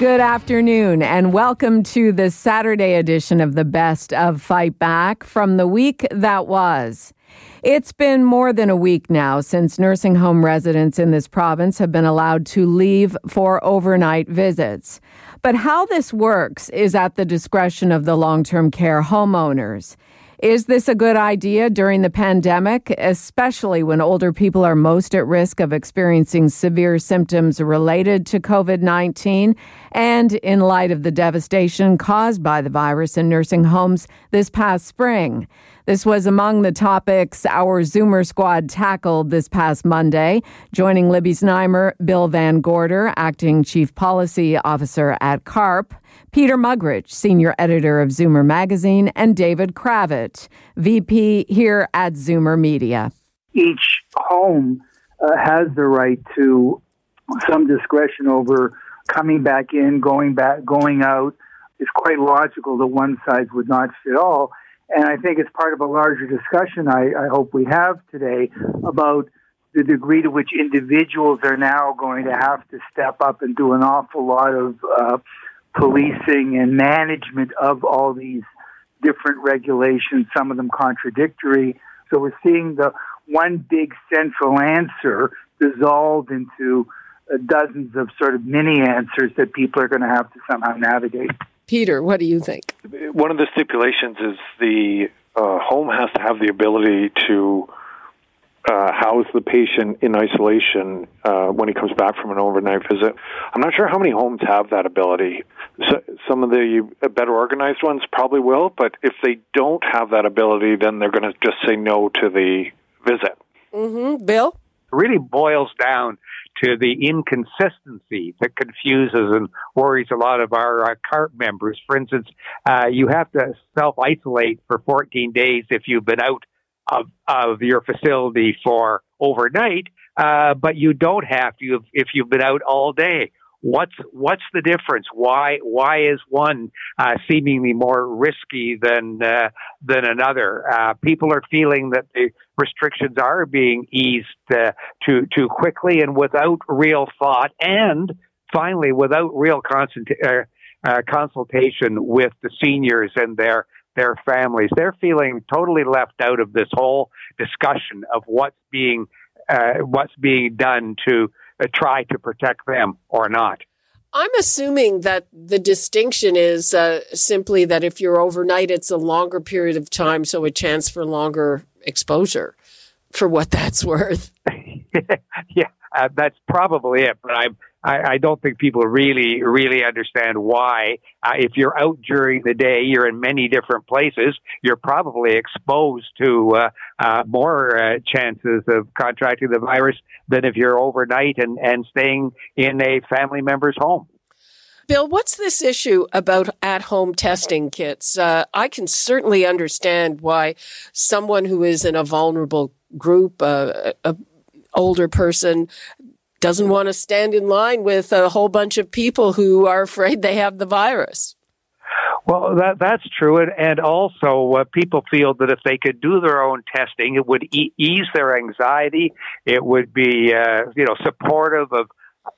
Good afternoon, and welcome to the Saturday edition of the Best of Fight Back from the week that was. It's been more than a week now since nursing home residents in this province have been allowed to leave for overnight visits. But how this works is at the discretion of the long term care homeowners. Is this a good idea during the pandemic, especially when older people are most at risk of experiencing severe symptoms related to COVID 19 and in light of the devastation caused by the virus in nursing homes this past spring? This was among the topics our Zoomer squad tackled this past Monday. Joining Libby Znaimer, Bill Vangorder, Acting Chief Policy Officer at CARP, Peter Muggeridge, Senior Editor of Zoomer Magazine, and David Cravit, VP here at Zoomer Media. Each home uh, has the right to some discretion over coming back in, going back, going out. It's quite logical that one size would not fit all. And I think it's part of a larger discussion I, I hope we have today about the degree to which individuals are now going to have to step up and do an awful lot of uh, policing and management of all these different regulations, some of them contradictory. So we're seeing the one big central answer dissolved into uh, dozens of sort of mini answers that people are going to have to somehow navigate. Peter, what do you think? One of the stipulations is the uh, home has to have the ability to uh, house the patient in isolation uh, when he comes back from an overnight visit. I'm not sure how many homes have that ability. So, some of the better organized ones probably will, but if they don't have that ability, then they're going to just say no to the visit. Mm-hmm. Bill? It really boils down to the inconsistency that confuses and worries a lot of our uh, CARP members. For instance, uh, you have to self isolate for 14 days if you've been out of, of your facility for overnight, uh, but you don't have to if you've been out all day. What's what's the difference? Why why is one uh, seemingly more risky than uh, than another? Uh, people are feeling that the restrictions are being eased uh, too too quickly and without real thought, and finally without real uh, consultation with the seniors and their their families. They're feeling totally left out of this whole discussion of what's being what's being done to uh, try to protect them or not. I'm assuming that the distinction is uh, simply that if you're overnight, it's a longer period of time, so a chance for longer exposure, for what that's worth. yeah, uh, that's probably it. But I'm I, I don't think people really, really understand why. Uh, if you're out during the day, you're in many different places. You're probably exposed to uh, uh, more uh, chances of contracting the virus than if you're overnight and, and staying in a family member's home. Bill, what's this issue about at home testing kits? Uh, I can certainly understand why someone who is in a vulnerable group, uh, a older person, doesn't want to stand in line with a whole bunch of people who are afraid they have the virus. Well, that that's true, and, and also uh, people feel that if they could do their own testing, it would e- ease their anxiety. It would be, uh, you know, supportive of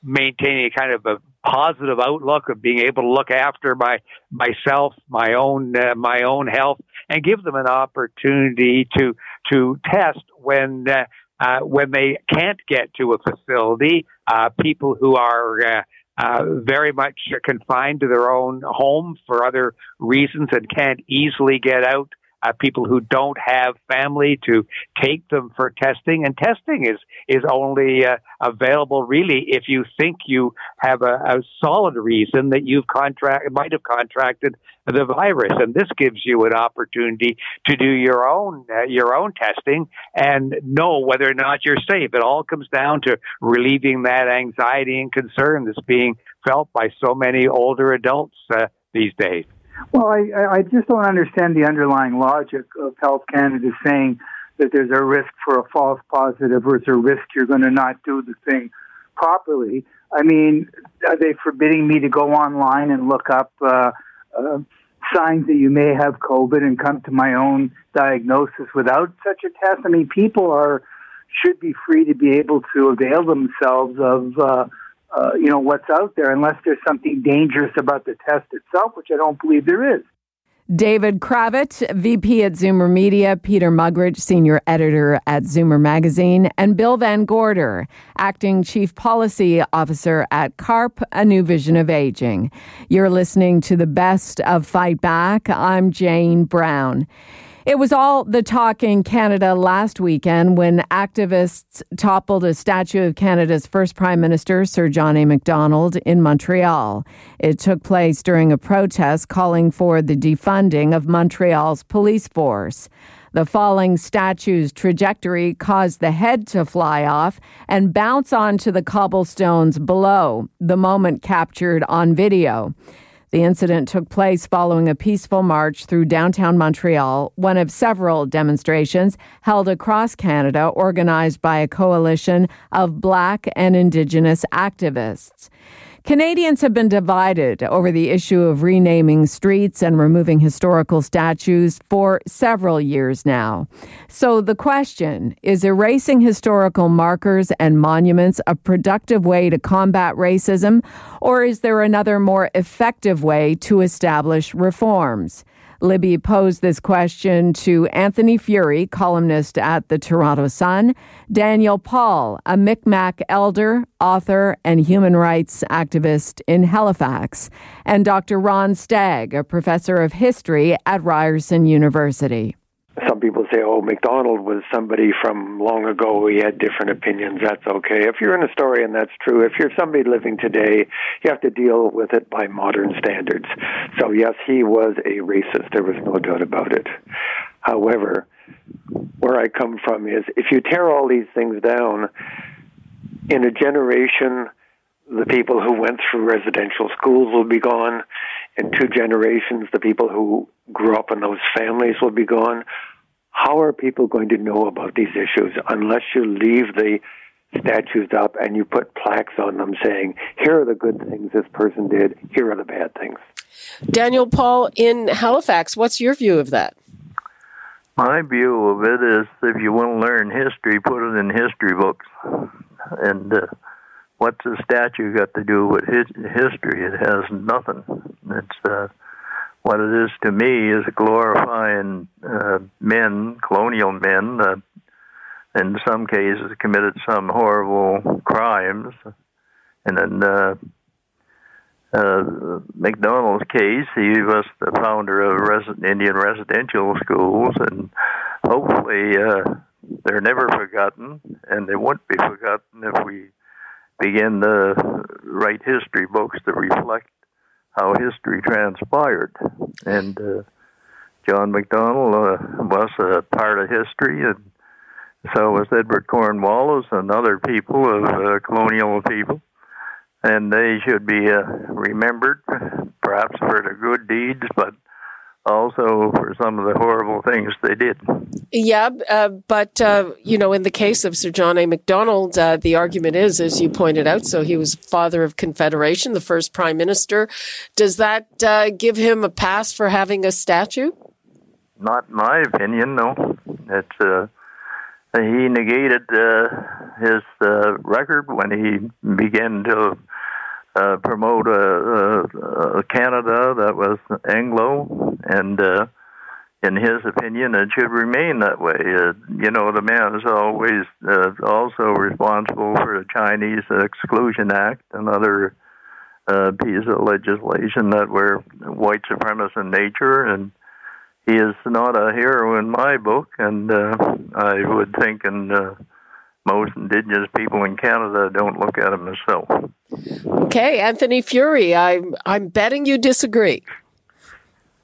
maintaining a kind of a positive outlook of being able to look after my myself, my own uh, my own health, and give them an opportunity to to test when uh, uh, when they can't get to a facility, uh, people who are uh, uh, very much confined to their own home for other reasons and can't easily get out uh, people who don't have family to take them for testing. And testing is is only uh, available really if you think you have a, a solid reason that you've contract might have contracted the virus. And this gives you an opportunity to do your own uh, your own testing and know whether or not you're safe. It all comes down to relieving that anxiety and concern that's being felt by so many older adults uh, these days. Well, I, I just don't understand the underlying logic of Health Canada saying that there's a risk for a false positive or there's a risk you're going to not do the thing properly. I mean, are they forbidding me to go online and look up uh, uh, signs that you may have COVID and come to my own diagnosis without such a test? I mean, people are should be free to be able to avail themselves of uh, uh, you know what's out there, unless there's something dangerous about the test itself, which I don't believe there is. David Cravit, VP at Zoomer Media, Peter Muggeridge, Senior Editor at Zoomer Magazine, and Bill Vangorder, Acting Chief Policy Officer at CARP, A New Vision of Aging. You're listening to the best of Fight Back. I'm Jane Brown. It was all the talk in Canada last weekend when activists toppled a statue of Canada's first Prime Minister, Sir John A. Macdonald, in Montreal. It took place during a protest calling for the defunding of Montreal's police force. The falling statue's trajectory caused the head to fly off and bounce onto the cobblestones below, the moment captured on video. The incident took place following a peaceful march through downtown Montreal, one of several demonstrations held across Canada organized by a coalition of Black and Indigenous activists. Canadians have been divided over the issue of renaming streets and removing historical statues for several years now. So the question is erasing historical markers and monuments a productive way to combat racism, or is there another more effective way to establish reforms? Libby posed this question to Anthony Furey, columnist at the Toronto Sun, Daniel Paul, a Micmac elder, author, and human rights activist in Halifax, and Dr. Ron Stagg, a professor of history at Ryerson University some people say, oh, Macdonald was somebody from long ago. He had different opinions. That's okay. If you're in a story and that's true, if you're somebody living today, you have to deal with it by modern standards. So, yes, he was a racist. There was no doubt about it. However, where I come from is if you tear all these things down, in a generation, the people who went through residential schools will be gone. In two generations, the people who grew up in those families will be gone. How are people going to know about these issues unless you leave the statues up and you put plaques on them saying, here are the good things this person did, here are the bad things? Daniel Paul in Halifax, what's your view of that? My view of it is if you want to learn history, put it in history books. And uh, what's a statue got to do with his, history? It has nothing. It's uh, what it is to me is glorifying uh, men, colonial men, that in some cases committed some horrible crimes. And in uh, uh, Macdonald's case, he was the founder of res- Indian residential schools, and hopefully uh, they're never forgotten, and they won't be forgotten if we begin to write history books that reflect how history transpired. And uh, John Macdonald uh, was a part of history, and so was Edward Cornwallis and other people of uh, colonial people. And they should be uh, remembered, perhaps for their good deeds, but also for some of the horrible things they did. Yeah, uh, but uh, you know, in the case of Sir John A. Macdonald, uh, the argument is, as you pointed out, so he was father of Confederation, the first prime minister. Does that uh, give him a pass for having a statue? Not my opinion. No, it's uh, he negated uh, his record when he began to uh, promote a, a, a, Canada that was Anglo, and uh, in his opinion, it should remain that way. Uh, you know, the man is always uh, also responsible for the Chinese Exclusion Act and other uh, pieces of legislation that were white supremacist in nature, and he is not a hero in my book, and uh, I would think in uh, most indigenous people in Canada don't look at him as so. Okay, Anthony Furey, I'm I'm betting you disagree.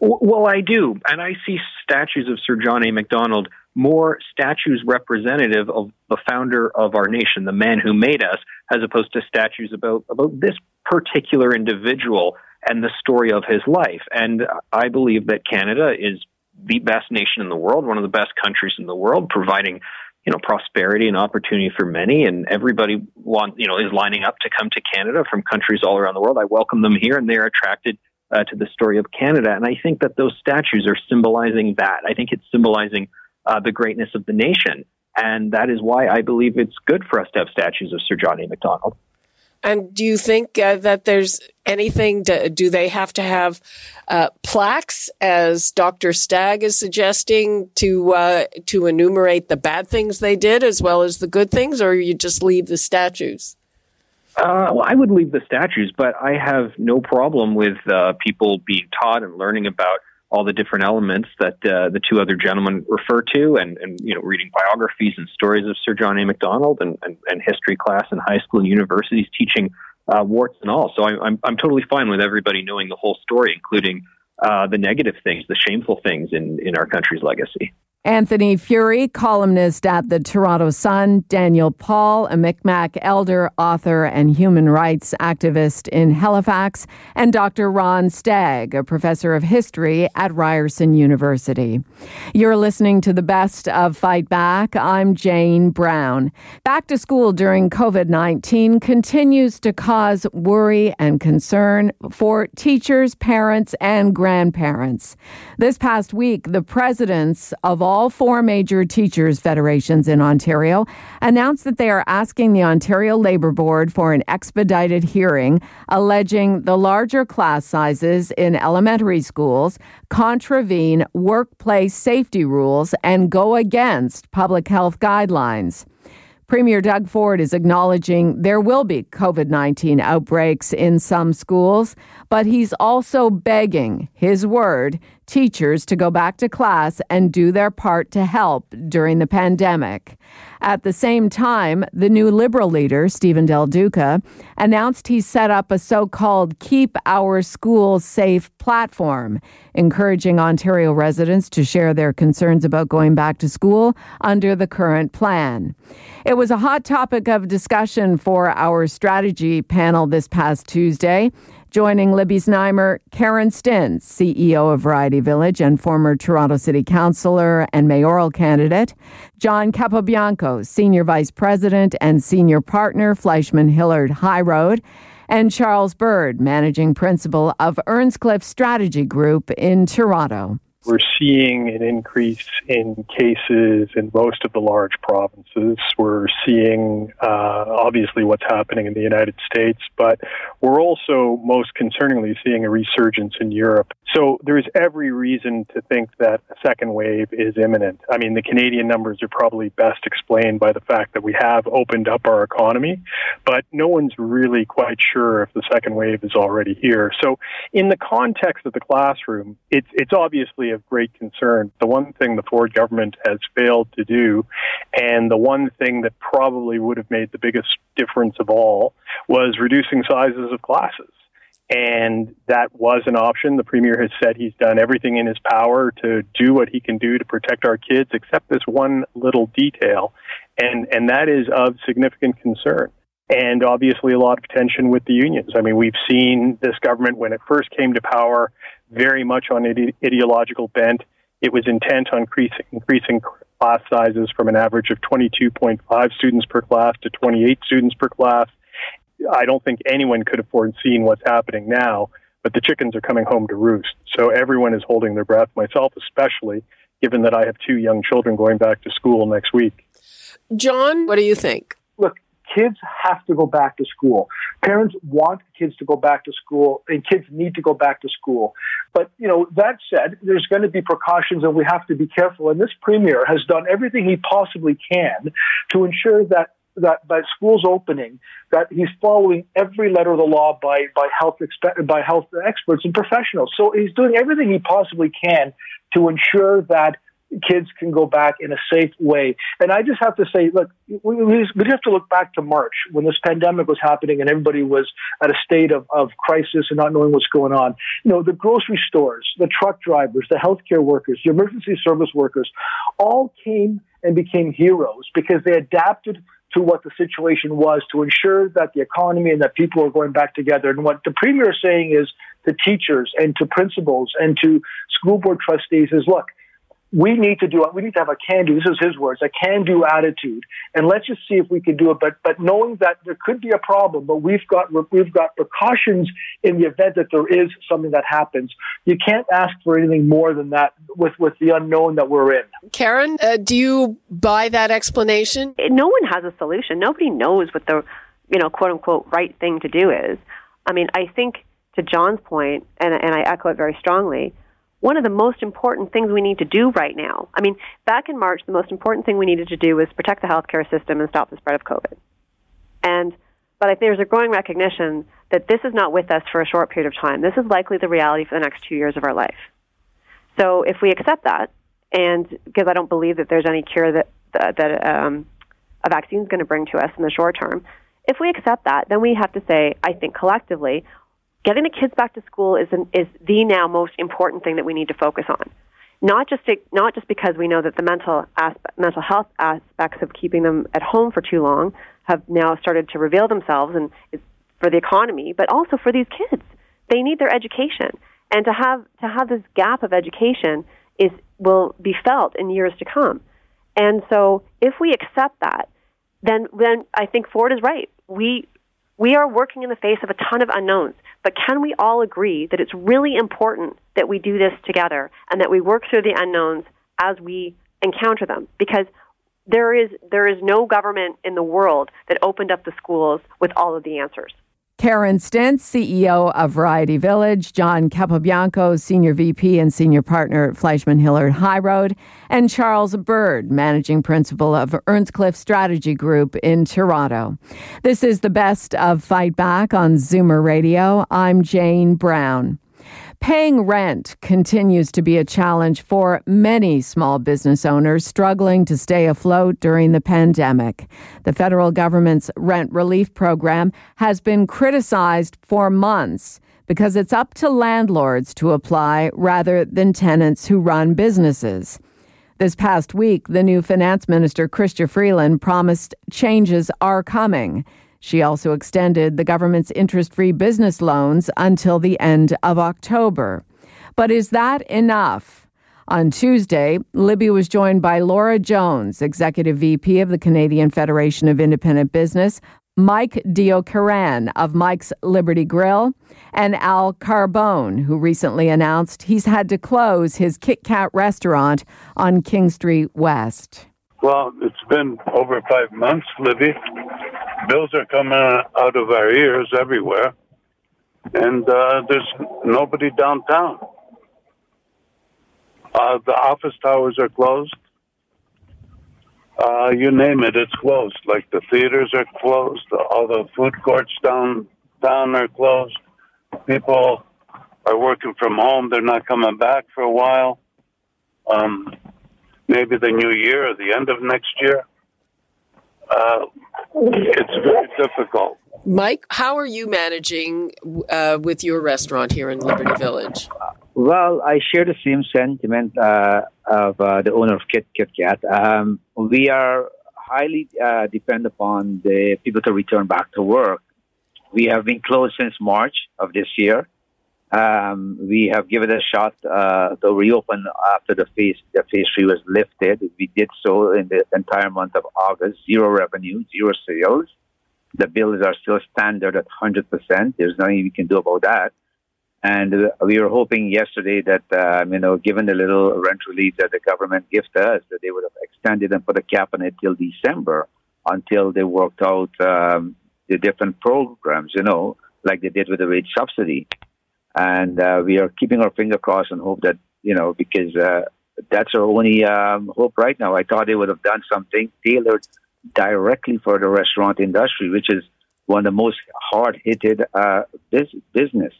Well, I do, and I see statues of Sir John A. Macdonald more statues representative of the founder of our nation, the man who made us, as opposed to statues about about this particular individual. and the story of his life. And I believe that Canada is the best nation in the world, one of the best countries in the world, providing you know prosperity and opportunity for many and everybody want you know is lining up to come to Canada from countries all around the world. I welcome them here and they're attracted uh, to the story of Canada. And I think that those statues are symbolizing that. I think it's symbolizing uh, the greatness of the nation. And that is why I believe it's good for us to have statues of Sir John A. Macdonald and do you think uh, that there's anything? To, do they have to have uh, plaques, as Dr. Stagg is suggesting, to uh, to enumerate the bad things they did as well as the good things, or you just leave the statues? Uh, well, I would leave the statues, but I have no problem with uh, people being taught and learning about all the different elements that uh, the two other gentlemen refer to, and, and you know, reading biographies and stories of Sir John A. Macdonald, and, and, and history class in high school and universities teaching uh, warts and all. So I, I'm I'm totally fine with everybody knowing the whole story, including uh, the negative things, the shameful things in in our country's legacy. Anthony Furey, columnist at the Toronto Sun, Daniel Paul, a Micmac elder, author, and human rights activist in Halifax, and Dr. Ron Stagg, a professor of history at Ryerson University. You're listening to the best of Fight Back. I'm Jane Brown. Back to school during COVID 19 continues to cause worry and concern for teachers, parents, and grandparents. This past week, the presidents of all all four major teachers' federations in Ontario announced that they are asking the Ontario Labour Board for an expedited hearing alleging the larger class sizes in elementary schools contravene workplace safety rules and go against public health guidelines. Premier Doug Ford is acknowledging there will be COVID 19 outbreaks in some schools, but he's also begging, his word, teachers to go back to class and do their part to help during the pandemic. At the same time, the new Liberal leader, Stephen Del Duca, announced he set up a so called Keep Our Schools Safe platform, encouraging Ontario residents to share their concerns about going back to school under the current plan. It was a hot topic of discussion for our strategy panel this past Tuesday. Joining Libby Znaimer, Karen Stintz, CEO of Variety Village and former Toronto City Councillor and mayoral candidate, John Capobianco, Senior Vice President and Senior Partner, Fleishman Hillard High Road, and Charles Bird, Managing Principal of Earnscliffe Strategy Group in Toronto. We're seeing an increase in cases in most of the large provinces. We're seeing, uh, obviously, what's happening in the United States, but we're also most concerningly seeing a resurgence in Europe. So there's every reason to think that a second wave is imminent. I mean, the Canadian numbers are probably best explained by the fact that we have opened up our economy, but no one's really quite sure if the second wave is already here. So, in the context of the classroom, it's, it's obviously of great concern. The one thing the Ford government has failed to do, and the one thing that probably would have made the biggest difference of all, was reducing sizes of classes. And that was an option. The premier has said he's done everything in his power to do what he can do to protect our kids, except this one little detail. And, and that is of significant concern and obviously a lot of tension with the unions. I mean, we've seen this government when it first came to power very much on ide- ideological bent. It was intent on increasing, increasing class sizes from an average of 22.5 students per class to 28 students per class. I don't think anyone could have foreseen what's happening now, but the chickens are coming home to roost. So everyone is holding their breath, myself especially, given that I have two young children going back to school next week. John, what do you think? Kids have to go back to school. Parents want kids to go back to school, and kids need to go back to school. But, you know, that said, there's going to be precautions and we have to be careful. And this premier has done everything he possibly can to ensure that that by schools opening, that he's following every letter of the law by by health expe- by health experts and professionals. So he's doing everything he possibly can to ensure that kids can go back in a safe way. And I just have to say, look, we, we, have to look back to March when this pandemic was happening and everybody was at a state of, of crisis and not knowing what's going on. You know, the grocery stores, the truck drivers, the healthcare workers, the emergency service workers all came and became heroes because they adapted to what the situation was to ensure that the economy and that people are going back together. And what the premier is saying is to teachers and to principals and to school board trustees is look, we need to do it. We need to have a can do. This is his words, a can do attitude, and let's just see if we can do it. But but knowing that there could be a problem, but we've got we've got precautions in the event that there is something that happens. You can't ask for anything more than that with with the unknown that we're in. Karen, uh, do you buy that explanation? No one has a solution. Nobody knows what the you know quote unquote right thing to do is. I mean, I think to John's point, and and I echo it very strongly one of the most important things we need to do right now. I mean, back in March, the most important thing we needed to do was protect the healthcare system and stop the spread of COVID. And but I think there's a growing recognition that this is not with us for a short period of time. This is likely the reality for the next two years of our life. So if we accept that, and because I don't believe that there's any cure that that, that um, a vaccine is going to bring to us in the short term, if we accept that, then we have to say, I think collectively, getting the kids back to school is an, is the now most important thing that we need to focus on. Not just to, not just because we know that the mental mental health aspects of keeping them at home for too long have now started to reveal themselves and for the economy, but also for these kids. They need their education, and to have to have this gap of education is will be felt in years to come. And so, if we accept that, then then I think Ford is right. We we are working in the face of a ton of unknowns. But can we all agree that it's really important that we do this together and that we work through the unknowns as we encounter them? Because there is there is no government in the world that opened up the schools with all of the answers. Karen Stintz, CEO of Variety Village, John Capobianco, Senior VP and Senior Partner at Fleishman Hillard High Road, and Charles Bird, Managing Principal of Earnscliffe Strategy Group in Toronto. This is the best of Fight Back on Zoomer Radio. I'm Jane Brown. Paying rent continues to be a challenge for many small business owners struggling to stay afloat during the pandemic. The federal government's rent relief program has been criticized for months because it's up to landlords to apply rather than tenants who run businesses. This past week, the new finance minister, Chrystia Freeland, promised changes are coming. She also extended the government's interest free business loans until the end of October. But is that enough? On Tuesday, Libby was joined by Laura Jones, Executive VP of the Canadian Federation of Independent Business, Mike Deokaran of Mike's Liberty Grill, and Al Carbone, who recently announced he's had to close his Kit Kat restaurant on King Street West. Well, it's been over five months, Libby bills are coming out of our ears everywhere, and uh, there's nobody downtown. Uh, the office towers are closed. Uh, you name it, it's closed. Like the theaters are closed, all the food courts downtown are closed. People are working from home; they're not coming back for a while. Um, maybe the new year or the end of next year. Uh, it's very difficult. Mike, how are you managing uh, with your restaurant here in Liberty Village? Well, I share the same sentiment uh, of uh, the owner of Kit, Kit Kat. Um, we are highly uh, dependent upon the people to return back to work. We have been closed since March of this year. Um, we have given a shot uh, to reopen after the phase the phase three was lifted. We did so in the entire month of August. Zero revenue, zero sales. The bills are still standard at hundred percent. There's nothing we can do about that. And we were hoping yesterday that uh, you know, given the little rent relief that the government gave to us, that they would have extended and put a cap on it till December until they worked out um, the different programs. You know, like they did with the wage subsidy and uh, we are keeping our finger crossed and hope that you know because uh, that's our only um, hope right now. I thought they would have done something tailored directly for the restaurant industry, which is one of the most hard hit uh, business.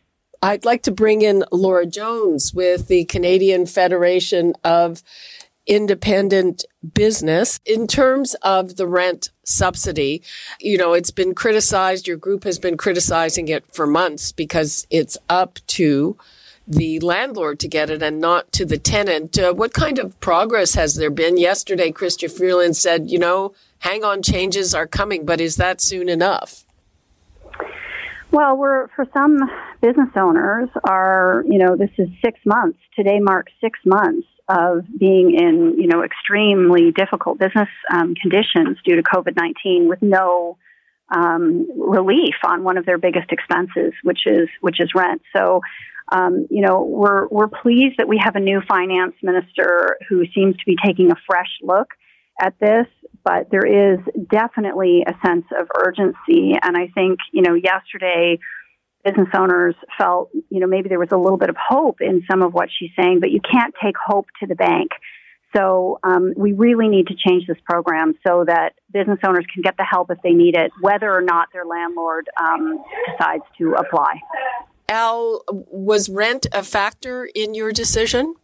I'd like to bring in Laura Jones with the Canadian Federation of independent business. In terms of the rent subsidy, you know, it's been criticized. Your group has been criticizing it for months because it's up to the landlord to get it and not to the tenant. Uh, what kind of progress has there been? Yesterday, Chrystia Freeland said, you know, hang on, changes are coming, but is that soon enough? Well, we're for some business owners are you know this is six months. Today marks six months of being in you know extremely difficult business um, conditions due to COVID nineteen with no um, relief on one of their biggest expenses, which is which is rent. So. Um, you know, we're we're pleased that we have a new finance minister who seems to be taking a fresh look at this but there is definitely a sense of urgency. And I think, you know, yesterday, business owners felt, you know, maybe there was a little bit of hope in some of what she's saying, but you can't take hope to the bank. So um, we really need to change this program so that business owners can get the help if they need it, whether or not their landlord um, decides to apply. Al, was rent a factor in your decision?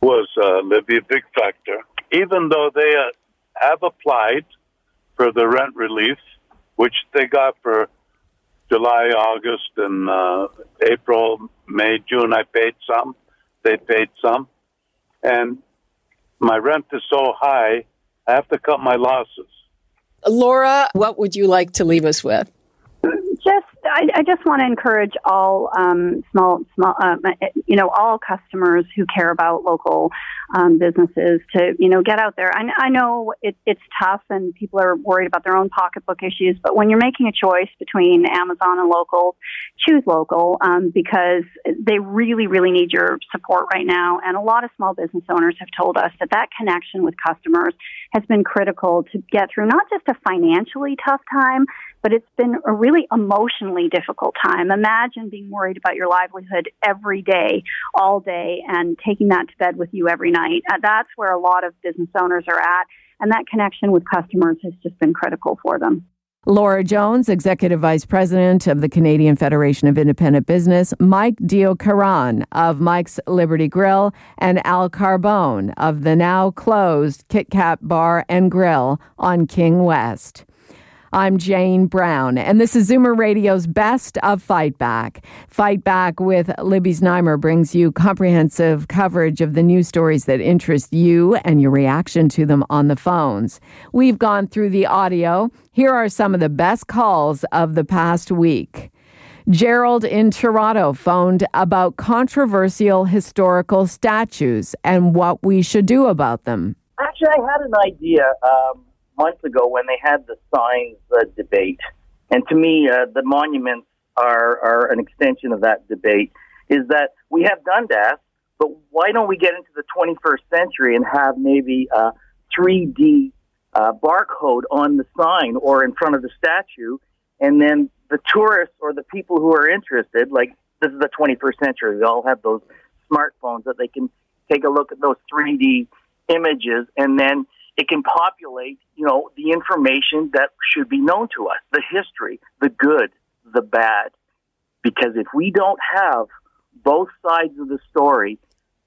Was uh, maybe a big factor, even though they uh, have applied for the rent relief, which they got for July, August, and uh, April, May, June. I paid some. They paid some. And my rent is so high, I have to cut my losses. Laura, what would you like to leave us with? I, I just want to encourage all um, small, small, uh, you know, all customers who care about local um, businesses to, you know, get out there. I, I know it, it's tough and people are worried about their own pocketbook issues, but when you're making a choice between Amazon and local, choose local um, because they really, really need your support right now. And a lot of small business owners have told us that that connection with customers has been critical to get through not just a financially tough time, but it's been a really emotionally difficult time. Imagine being worried about your livelihood every day, all day, and taking that to bed with you every night. Uh, that's where a lot of business owners are at, and that connection with customers has just been critical for them. Laura Jones, Executive Vice President of the Canadian Federation of Independent Business, Mike Deokaran of Mike's Liberty Grill, and Al Carbone of the now closed Kit Kat Bar and Grill on King West. I'm Jane Brown, and this is Zoomer Radio's Best of Fight Back. Fight Back with Libby Znaimer brings you comprehensive coverage of the news stories that interest you and your reaction to them on the phones. We've gone through the audio. Here are some of the best calls of the past week. Gerald in Toronto phoned about controversial historical statues and what we should do about them. Actually, I had an idea. Um months ago when they had the signs uh, debate. And to me, uh, the monuments are, are an extension of that debate. Is that we have Dundas, but why don't we get into the 21st century and have maybe a 3D uh, barcode on the sign or in front of the statue, and then the tourists or the people who are interested, like this is the 21st century, they all have those smartphones that they can take a look at those 3D images and then it can populate, you know, the information that should be known to us, the history, the good, the bad. Because if we don't have both sides of the story,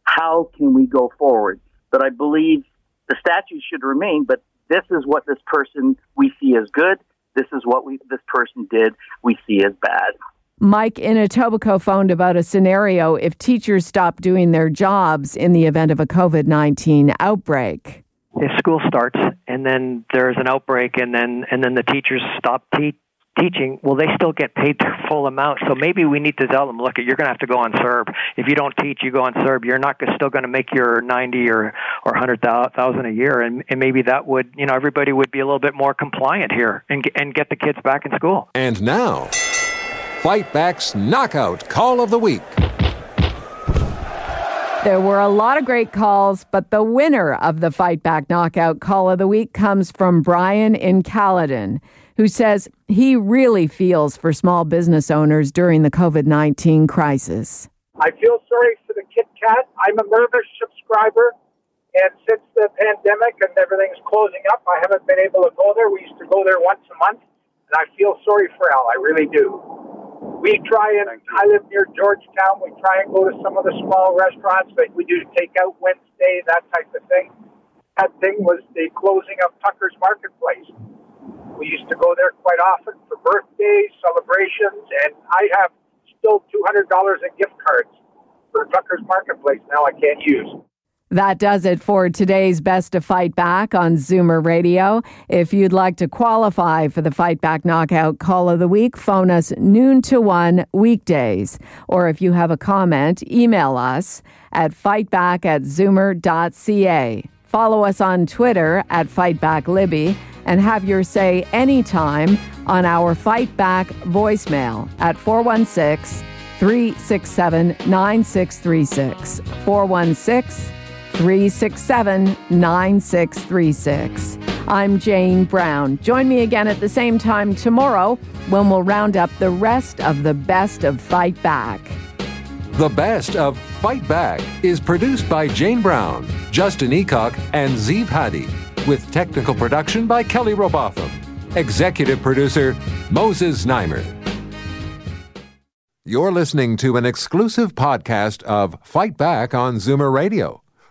how can we go forward? But I believe the statute should remain, but this is what this person we see as good. This is what we this person did we see as bad. Mike in Etobicoke phoned about a scenario if teachers stop doing their jobs in the event of a COVID 19 outbreak if school starts and then there's an outbreak and then and then the teachers stop te- teaching, well, they still get paid their full amount. So maybe we need to tell them, look, you're going to have to go on CERB. If you don't teach, you go on CERB. You're not still going to make your ninety or or hundred thousand a year, and, and maybe that would, you know, everybody would be a little bit more compliant here and and get the kids back in school. And now, Fight Back's knockout call of the week. There were a lot of great calls, but the winner of the Fight Back Knockout Call of the Week comes from Brian in Caledon, who says he really feels for small business owners during the COVID 19 crisis. I feel sorry for the Kit Kat. I'm a Mirvish subscriber, and since the pandemic and everything's closing up, I haven't been able to go there. We used to go there once a month, and I feel sorry for Al. I really do we try and I live near Georgetown. We try and go to some of the small restaurants, like we do takeout Wednesday, that type of thing. That thing was the closing of Tucker's Marketplace. We used to go there quite often for birthdays, celebrations, and I have still two hundred dollars in gift cards for Tucker's Marketplace now I can't use. That does it for today's Best to Fight Back on Zoomer Radio. If you'd like to qualify for the Fight Back Knockout Call of the Week, phone us noon to one weekdays. Or if you have a comment, email us at fightback at zoomer.ca. Follow us on Twitter at FightbackLibby and have your say anytime on our Fight Back voicemail at 416 367 9636. 416 367 9636. I'm Jane Brown. Join me again at the same time tomorrow when we'll round up the rest of the best of Fight Back. The Best of Fight Back is produced by Jane Brown, Justin Eacock, and Zeev Hadi, with technical production by Kelly Robotham. Executive producer Moses Znaimer. You're listening to an exclusive podcast of Fight Back on Zoomer Radio